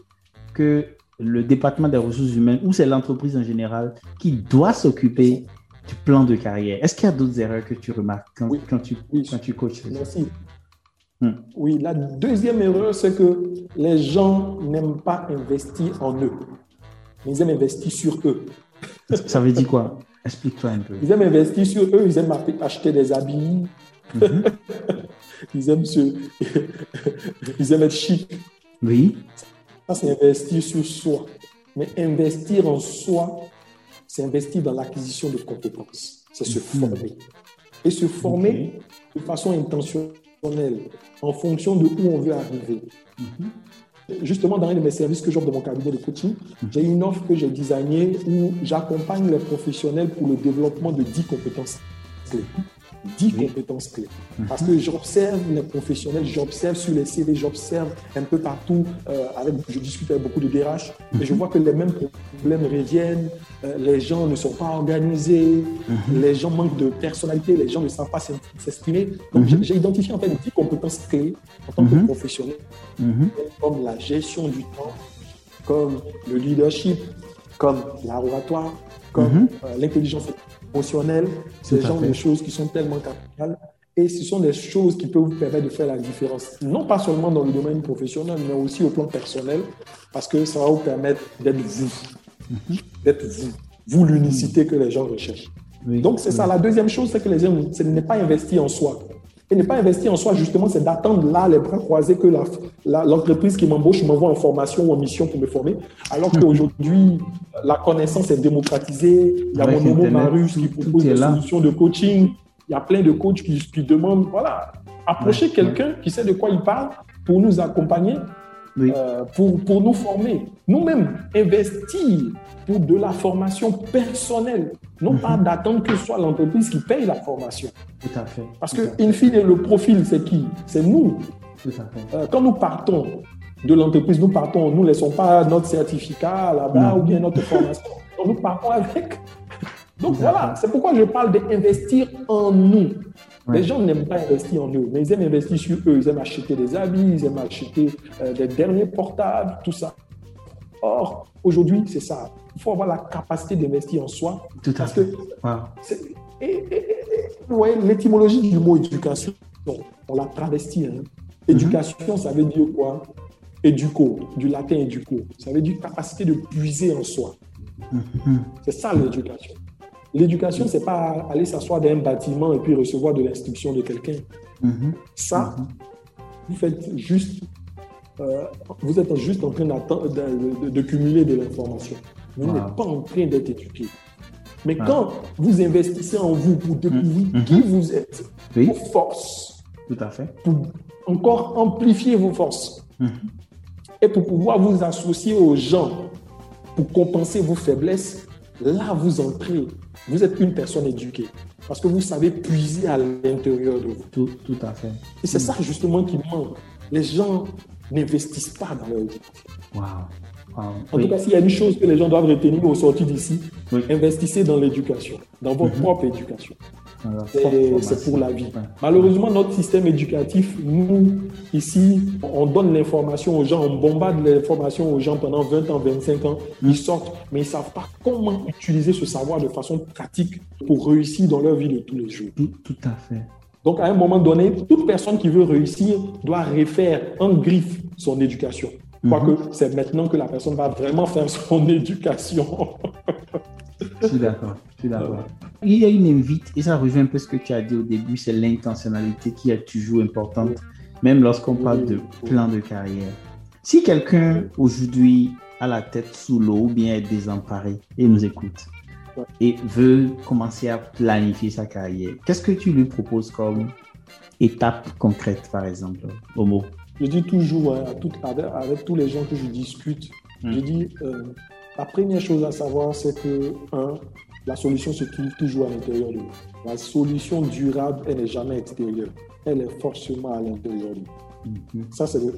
que le département des ressources humaines ou c'est l'entreprise en général qui doit s'occuper du plan de carrière. Est-ce qu'il y a d'autres erreurs que tu remarques quand, Oui. quand tu, Oui. quand tu coaches? Merci. Hmm. Oui, la deuxième erreur, c'est que les gens n'aiment pas investir en eux. Ils aiment investir sur eux. Ça veut dire quoi? Explique-toi un peu. Ils aiment investir sur eux, ils aiment acheter des habits, Mhm. ils aiment se... ils aiment être chic. Oui. Ça, c'est investir sur soi. Mais investir en soi, c'est investir dans l'acquisition de compétences. C'est se Mhm. former. Et se former de façon intentionnelle, en fonction de où on veut arriver. Mhm. Justement, dans un de mes services que j'offre de mon cabinet de coaching, j'ai une offre que j'ai designée où j'accompagne les professionnels pour le développement de 10 compétences clés. 10 Oui. compétences clés. Mhm. Parce que j'observe les professionnels, j'observe sur les CV, j'observe un peu partout. euh, avec, je discute avec beaucoup de DRH et je vois que les mêmes problèmes reviennent. euh, les gens ne sont pas organisés, Mhm. les gens manquent de personnalité, les gens ne savent pas s'exprimer. Donc, Mhm. j'ai- identifié en fait 10 compétences clés en tant que Mhm. professionnel Mhm. comme la gestion du temps, comme le leadership, comme l'oratoire, comme Mhm. euh, l'intelligence émotionnelle. À le genre de choses qui sont tellement capitales. Et ce sont des choses qui peuvent vous permettre de faire la différence, non pas seulement dans le domaine professionnel, mais aussi au plan personnel, parce que ça va vous permettre d'être vous, Mhm. d'être vous, vous l'unicité que les gens recherchent. Oui. Donc, c'est ça. La deuxième chose, c'est que les gens, ce n'est pas investir en soi. Et ne pas investir en soi, justement, c'est d'attendre là, les bras croisés, que l'entreprise qui m'embauche m'envoie en formation ou en mission pour me former. Alors qu'aujourd'hui, la connaissance est démocratisée. Il y a Avec mon Marus tout- qui propose des là. solutions de coaching. Il y a plein de coachs qui, qui demandent, voilà, approchez Ouais, quelqu'un qui sait de quoi il parle pour nous accompagner Oui. euh, pour, pour nous former. Nous-mêmes, investir pour de la formation personnelle, non pas Mhm. d'attendre que ce soit l'entreprise qui paye la formation. Tout à fait. Parce que, in fine, le profil, c'est qui? C'est nous. Tout à fait. Euh, quand nous partons de l'entreprise, nous partons, nous ne laissons pas notre certificat là-bas Mhm. ou bien notre formation. Donc, nous partons avec. Donc Tout voilà, c'est pourquoi je parle d'investir en nous. Ouais. Les gens n'aiment pas investir en eux, mais ils aiment investir sur eux. Ils aiment acheter des habits, ils aiment acheter euh, des derniers portables, tout ça. Or, aujourd'hui, c'est ça. Il faut avoir la capacité d'investir en soi. Tout à Parce fait. que Wow. c'est- et- et- et- vous voyez, l'étymologie du mot éducation, on l'a travesti. hein. Éducation, ça veut dire quoi? Éduco, du latin éduco. Ça veut dire capacité de puiser en soi. Mhm. C'est ça l'éducation. L'éducation, c'est pas aller s'asseoir dans un bâtiment et puis recevoir de l'instruction de quelqu'un. Mhm. Ça, Mhm. vous faites juste, euh, vous êtes juste en train de- de cumuler de l'information. Vous Wow. n'êtes pas en train d'être éduqué. Mais Wow. quand vous investissez en vous pour découvrir Mhm. qui vous êtes, Oui, vos forces, tout à fait. pour encore amplifier vos forces Mhm. et pour pouvoir vous associer aux gens pour compenser vos faiblesses, là vous entrez. Vous êtes une personne éduquée parce que vous savez puiser à l'intérieur de vous. Tout, tout à fait. Et c'est ça justement qui manque. Les gens n'investissent pas dans leur éducation. Wow. Wow. En Oui. tout cas, s'il y a une chose que les gens doivent retenir au sortir d'ici, Oui. investissez dans l'éducation, dans votre Mhm. propre éducation. C'est pour la vie. Ouais. Malheureusement, notre système éducatif, nous, ici, on donne l'information aux gens, on bombarde l'information aux gens pendant 20 ans, 25 ans. Ils sortent, mais ils ne savent pas comment utiliser ce savoir de façon pratique pour réussir dans leur vie de tous les jours. Tout, tout à fait. Donc, à un moment donné, toute personne qui veut réussir doit refaire en griffe son éducation. Quoique c'est maintenant que la personne va vraiment faire son éducation. Je suis d'accord. Je suis d'accord. Il y a une invite, et ça revient un peu à ce que tu as dit au début, c'est l'intentionnalité qui est toujours importante, même lorsqu'on parle de plan de carrière. Si quelqu'un aujourd'hui a la tête sous l'eau ou bien est désemparé et nous écoute Ouais. et veut commencer à planifier sa carrière, qu'est-ce que tu lui proposes comme étape concrète, par exemple, Homo Je dis toujours hein, à tout- avec, avec tous les gens que je discute, je dis euh, la première chose à savoir, c'est que, un, la solution se trouve toujours à l'intérieur de nous. La solution durable, elle n'est jamais extérieure. Elle est forcément à l'intérieur de nous. Mhm. Ça, c'est le.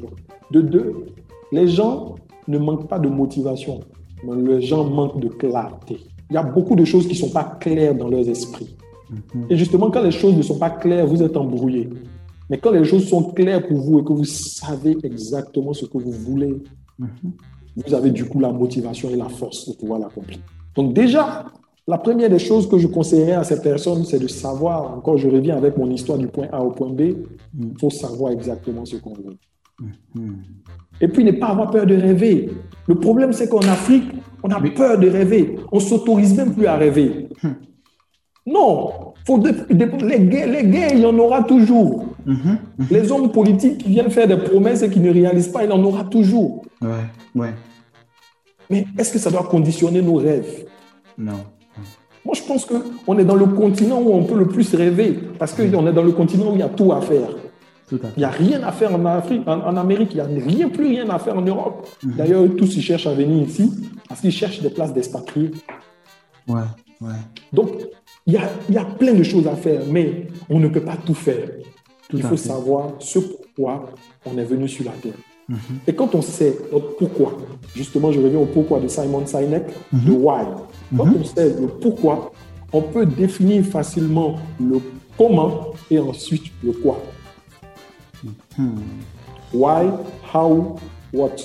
De deux, les gens ne manquent pas de motivation, mais les gens manquent de clarté. Il y a beaucoup de choses qui ne sont pas claires dans leurs esprits. Mhm. Et justement, quand les choses ne sont pas claires, vous êtes embrouillé. Mais quand les choses sont claires pour vous et que vous savez exactement ce que vous voulez, Mhm. vous avez du coup la motivation et la force de pouvoir l'accomplir. Donc déjà, la première des choses que je conseillerais à ces personnes, c'est de savoir, encore je reviens avec mon histoire du point A au point B, il faut savoir exactement ce qu'on veut. Mhm. Et puis ne pas avoir peur de rêver. Le problème, c'est qu'en Afrique, on a peur de rêver. On s'autorise même plus à rêver. Non, faut les, guerres, les guerres, il y en aura toujours. Mhm. Les hommes politiques qui viennent faire des promesses et qui ne réalisent pas, il y en aura toujours. Ouais, ouais, Mais est-ce que ça doit conditionner nos rêves? Non. Moi, je pense qu'on est dans le continent où on peut le plus rêver, parce qu'on est dans le continent où il y a tout à faire. Tout à Il fait. n'y a rien à faire en Afrique, en, en Amérique, il n'y a rien, plus rien à faire en Europe. D'ailleurs, eux tous, ils cherchent à venir ici, parce qu'ils cherchent des places d'expatriés. Ouais, ouais. Donc, il y a, il y a plein de choses à faire, mais on ne peut pas tout faire. Tout il faut fait. savoir ce pourquoi on est venu sur la Terre. Mhm. Et quand on sait notre pourquoi, justement, je reviens au pourquoi de Simon Sinek, Mhm. le why. Quand on sait le pourquoi, on peut définir facilement le comment et ensuite le quoi. Hmm. Why, how, what?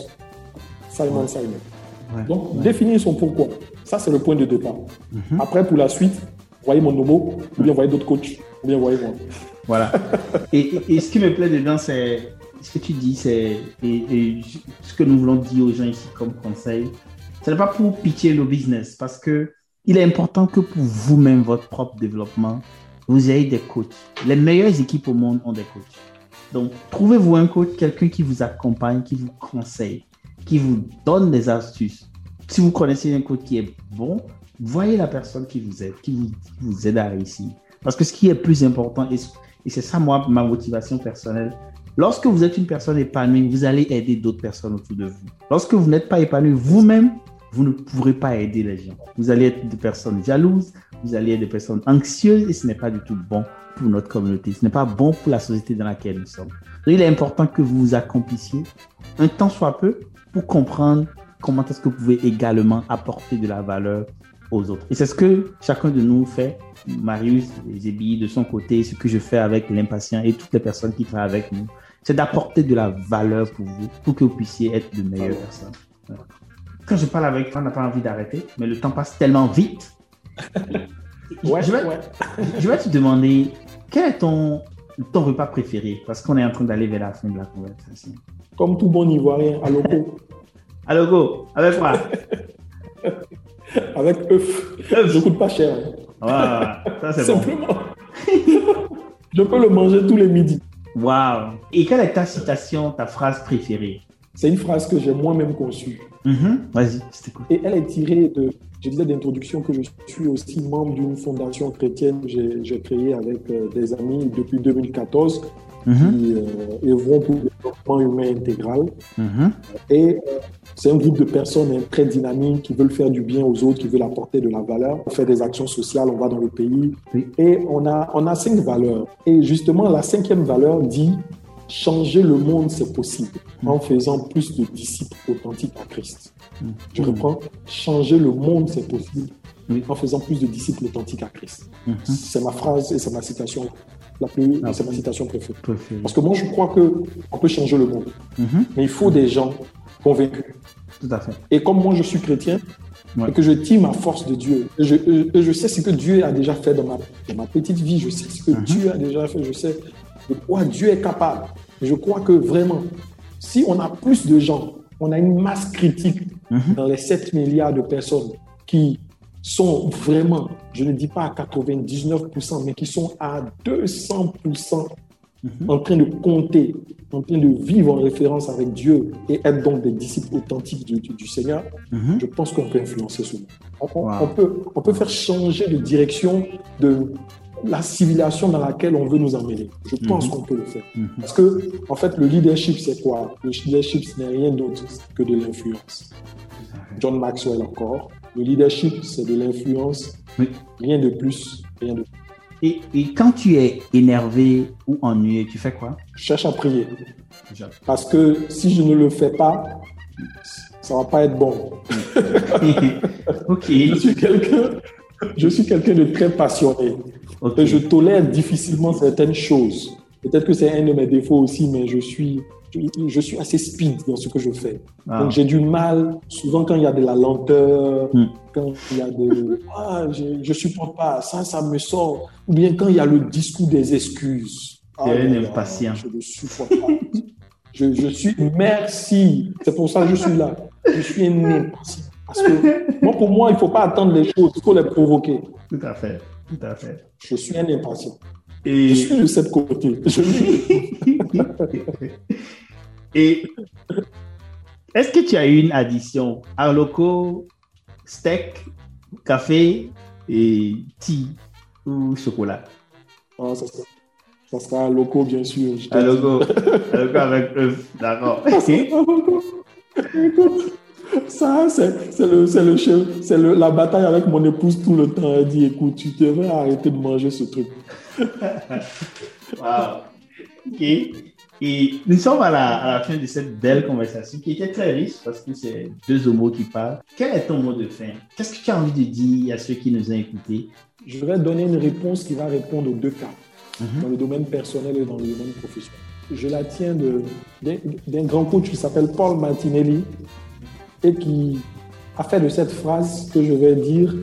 Simon Sinek. Ouais, Donc, ouais. définir son pourquoi. Ça, c'est le point de départ. Mhm. Après, pour la suite, voyez mon nomo, ou bien voyez d'autres coachs, ou bien voyez moi. Voilà. et, et- et ce qui me plaît dedans, c'est ce que tu dis, c'est et, et ce que nous voulons dire aux gens ici comme conseil. Ce n'est pas pour pitcher le business, parce que il est important que pour vous-même, votre propre développement, vous ayez des coachs. Les meilleures équipes au monde ont des coachs. Donc, trouvez-vous un coach, quelqu'un qui vous accompagne, qui vous conseille, qui vous donne des astuces. Si vous connaissez un coach qui est bon, voyez la personne qui vous aide, qui vous, aide à réussir. Parce que ce qui est plus important, et, c'est ça, moi, ma motivation personnelle, lorsque vous êtes une personne épanouie, vous allez aider d'autres personnes autour de vous. Lorsque vous n'êtes pas épanoui vous-même, vous ne pourrez pas aider les gens. Vous allez être des personnes jalouses, vous allez être des personnes anxieuses, et ce n'est pas du tout bon pour notre communauté. Ce n'est pas bon pour la société dans laquelle nous sommes. Il est important que vous vous accomplissiez un temps soit peu pour comprendre comment est-ce que vous pouvez également apporter de la valeur aux autres. Et c'est ce que chacun de nous fait. Marius, Zébi de son côté, ce que je fais avec l'impatient et toutes les personnes qui travaillent avec nous, c'est d'apporter de la valeur pour vous, pour que vous puissiez être de meilleures personnes. quand je parle avec toi, on n'a pas envie d'arrêter, mais le temps passe tellement vite. Ouais, je, vais, ouais. je vais te demander, quel est ton, ton repas préféré? Parce qu'on est en train d'aller vers la fin de la conversation. Comme tout bon Ivoirien, à loco, Alors, go, avec quoi avec œuf. Je coûte pas cher. hein. Voilà, ça c'est bon. Simplement. Je peux le manger tous les midis. Waouh. Et quelle est ta citation, ta phrase préférée? C'est une phrase que j'ai moi-même conçue. Mhm. Vas-y, je t'écoute. Et elle est tirée de. Je disais d'introduction que je suis aussi membre d'une fondation chrétienne que j'ai créée avec euh, des amis depuis 2014 Mhm. qui euh, œuvront pour le développement humain intégral. Mhm. Et euh, c'est un groupe de personnes hein, très dynamiques qui veulent faire du bien aux autres, qui veulent apporter de la valeur. On fait des actions sociales, on va dans le pays. Et on a, on a cinq valeurs. Et justement, la cinquième valeur dit changer le monde, c'est possible, en faisant plus de disciples authentiques à Christ. Je reprends, changer le monde, c'est possible, en faisant plus de disciples authentiques à Christ. Mhm. C'est ma phrase et c'est ma citation la plus, Ah. c'est ma citation préférée. Préféré. Parce que moi, je crois que on peut changer le monde, Mhm. mais il faut des gens convaincus. Tout à fait. Et comme moi, je suis chrétien, Ouais. et que je tire ma force de Dieu, et je, et je sais ce que Dieu a déjà fait dans ma, dans ma petite vie, je sais ce que Mhm. Dieu a déjà fait, je sais de quoi Dieu est capable. Je crois que vraiment, si on a plus de gens, on a une masse critique Mhm. dans les 7 milliards de personnes qui sont vraiment, je ne dis pas à 99%, mais qui sont à 200% Mhm. en train de compter, en train de vivre en référence avec Dieu et être donc des disciples authentiques du, du- du Seigneur, Mhm. je pense qu'on peut influencer ce monde. On, on- Wow. on peut, on peut faire changer de direction de la civilisation dans laquelle on veut nous emmener. Je pense Mhm. qu'on peut le faire. Mhm. Parce que, en fait, le leadership, c'est quoi? Le leadership, ce n'est rien d'autre que de l'influence. John Maxwell encore. Le leadership, c'est de l'influence. Oui. Rien de plus, rien de Et, et quand tu es énervé ou ennuyé, tu fais quoi? Je cherche à prier. Parce que si je ne le fais pas, ça va pas être bon. ok. Je suis quelqu'un, je suis quelqu'un de très passionné. Et je tolère difficilement certaines choses. Peut-être que c'est un de mes défauts aussi, mais je suis, je, suis assez speed dans ce que je fais. Ah. Donc j'ai du mal, souvent quand il y a de la lenteur, Hmm. quand il y a de ah je, je supporte pas ça, ça me sort, ou bien quand il y a le discours des excuses. Ah un impatient. Je ne supporte pas. je, je suis merci. C'est pour ça que je suis là. Je suis un impatient. Parce que moi, pour moi, il ne faut pas attendre les choses, il faut les provoquer. Tout à fait. Tout à fait. Je suis un impatient. Je Et, suis de cette côté. Je et est-ce que tu as eu une addition? Arloco, steak, café et tea ou chocolat? Ah, ça, sera, ça sera loco, bien sûr. je Arloco, Arloco avec œuf, d'accord. Ça, c'est le, c'est le, chef- c'est le- la bataille avec mon épouse tout le temps. Elle dit, écoute, tu devrais arrêter de manger ce truc. Wow. Ok. Et nous sommes à la, à la fin de cette belle conversation qui était très riche parce que c'est deux homos qui parlent. Quel est ton mot de fin? Qu'est-ce que tu as envie de dire à ceux qui nous ont écoutés? Je vais donner une réponse qui va répondre aux deux cas, Mhm. dans le domaine personnel et dans le domaine professionnel. Je la tiens d'un grand coach qui s'appelle Paul Martinelli et qui a fait de cette phrase que je vais dire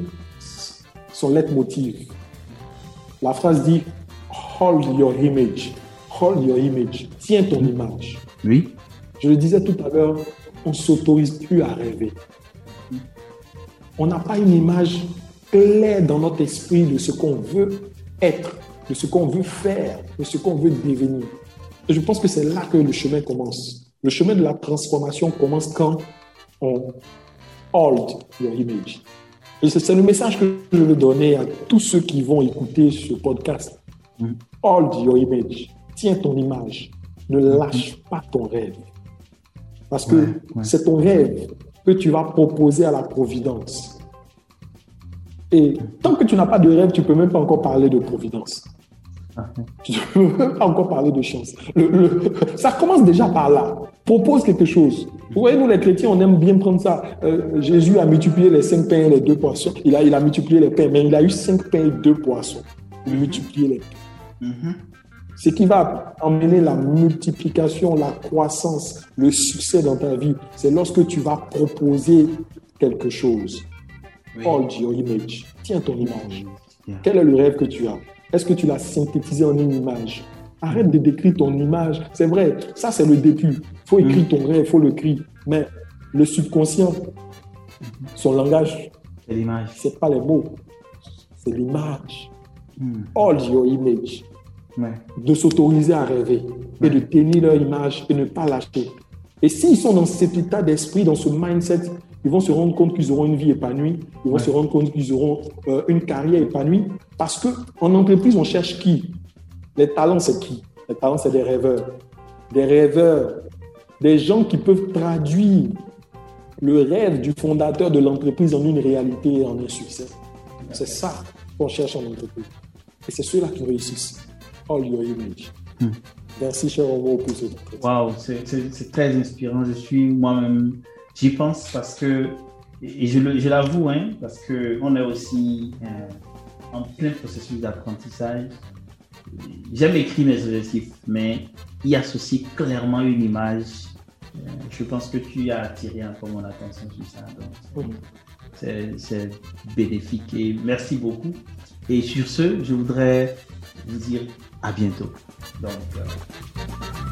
son leitmotiv. La phrase dit Hold your image. Hold your image. Tiens ton image. Oui. Je le disais tout à l'heure, on ne s'autorise plus à rêver. On n'a pas une image claire dans notre esprit de ce qu'on veut être, de ce qu'on veut faire, de ce qu'on veut devenir. Et je pense que c'est là que le chemin commence. Le chemin de la transformation commence quand on hold your image. Et c'est le message que je veux donner à tous ceux qui vont écouter ce podcast. Hold your image. Tiens ton image. Ne lâche pas ton rêve. Parce que Ouais, ouais. c'est ton rêve que tu vas proposer à la providence. Et tant que tu n'as pas de rêve, tu ne peux même pas encore parler de providence. Tu ne peux même pas encore parler de chance. Le- le- ça commence déjà par là. Propose quelque chose. Vous voyez, nous les chrétiens, on aime bien prendre ça. Euh, Jésus a multiplié les cinq pains et les deux poissons. Il a, il a multiplié les pains, mais il a eu cinq pains et deux poissons. Il a multiplié les pains. Mhm. Ce qui va emmener la multiplication, la croissance, le succès dans ta vie, c'est lorsque tu vas proposer quelque chose. Hold your image. Tiens ton image. Quel est le rêve que tu as? Est-ce que tu l'as synthétisé en une image? Arrête de décrire ton image. C'est vrai, ça c'est le début. Il faut écrire mm. ton rêve, il faut le écrire. Mais le subconscient, son langage, c'est l'image. C'est pas les mots, c'est l'image. Mm. All your image. De s'autoriser à rêver et de tenir leur image et ne pas lâcher. Et s'ils sont dans cet état d'esprit, dans ce mindset, ils vont se rendre compte qu'ils auront une vie épanouie, ils vont se rendre compte qu'ils auront euh, une carrière épanouie. Parce qu'en entreprise, on cherche qui? Les talents, c'est qui? Les talents, c'est des rêveurs. Des rêveurs, des gens qui peuvent traduire le rêve du fondateur de l'entreprise en une réalité et en un succès. C'est ça qu'on cherche en entreprise. Et c'est ceux-là qui réussissent. All your image. Hmm. Merci, cher Homo, pour ce Waouh, c'est très inspirant. Je suis moi-même J'y pense parce que, et je, l'avoue, hein, parce qu'on est aussi euh, en plein processus d'apprentissage. J'aime écrire mes objectifs, mais y associer clairement une image. Euh, je pense que tu as attiré un peu mon attention sur ça. Donc, c'est bénéfique et merci beaucoup. Et sur ce, je voudrais vous dire à bientôt. Donc, euh,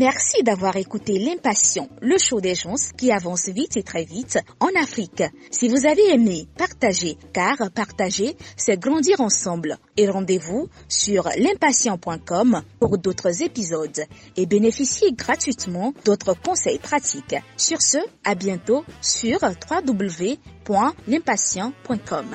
Merci d'avoir écouté L'Impatient, le show des gens qui avance vite et très vite en Afrique. Si vous avez aimé, partagez, car partager, c'est grandir ensemble. Et rendez-vous sur l'impatient.com pour d'autres épisodes et bénéficiez gratuitement d'autres conseils pratiques. Sur ce, à bientôt sur www.l'impatient.com.